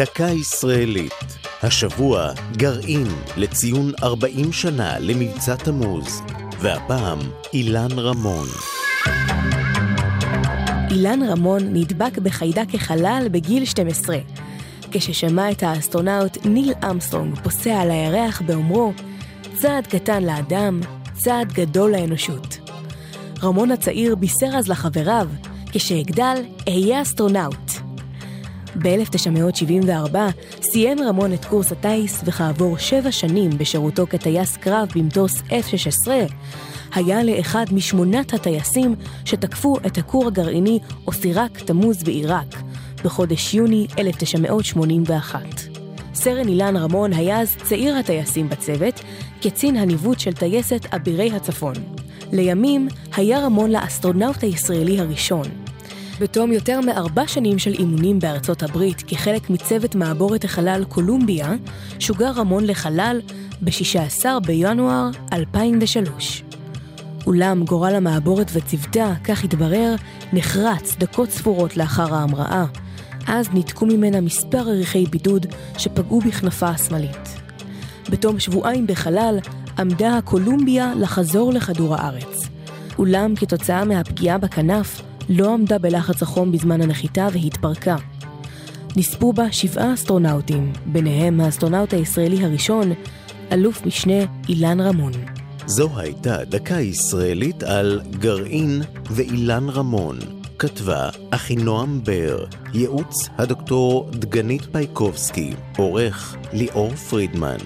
דקה ישראלית. השבוע גרעין לציון 40 שנה למבצע תמוז, והפעם אילן רמון. אילן רמון נדבק בחיידק החלל בגיל 12. כששמע את האסטרונאוט ניל אמסטרונג פוסע על הירח באומרו, צעד קטן לאדם, צעד גדול לאנושות. רמון הצעיר בישר אז לחבריו, כשאגדל, אהיה אסטרונאוט. ב-1974 סיים רמון את קורס הטיס, וכעבור שבע שנים בשירותו כטייס קרב במטוס F-16, היה לאחד משמונת הטייסים שתקפו את הכור הגרעיני אוסירק תמוז בעיראק, בחודש יוני 1981. סרן אילן רמון היה אז צעיר הטייסים בצוות, קצין הניווט של טייסת אבירי הצפון. לימים היה רמון לאסטרונאוט הישראלי הראשון. בתום יותר מארבע שנים של אימונים בארצות הברית כחלק מצוות מעבורת החלל קולומביה, שוגר רמון לחלל ב-16 בינואר 2003. אולם גורל המעבורת וצוותה, כך התברר, נחרץ דקות ספורות לאחר ההמראה. אז ניתקו ממנה מספר אריחי בידוד שפגעו בכנפה השמאלית. בתום שבועיים בחלל, עמדה הקולומביה לחזור לכדור הארץ. אולם כתוצאה מהפגיעה בכנף, לא עמדה בלחץ החום בזמן הנחיתה והתפרקה. נספו בה שבעה אסטרונאוטים, ביניהם האסטרונאוט הישראלי הראשון, אלוף משנה אילן רמון. זו הייתה דקה ישראלית על גרעין ואילן רמון. כתבה אחינועם בר, ייעוץ הדוקטור דגנית פייקובסקי, עורך ליאור פרידמן.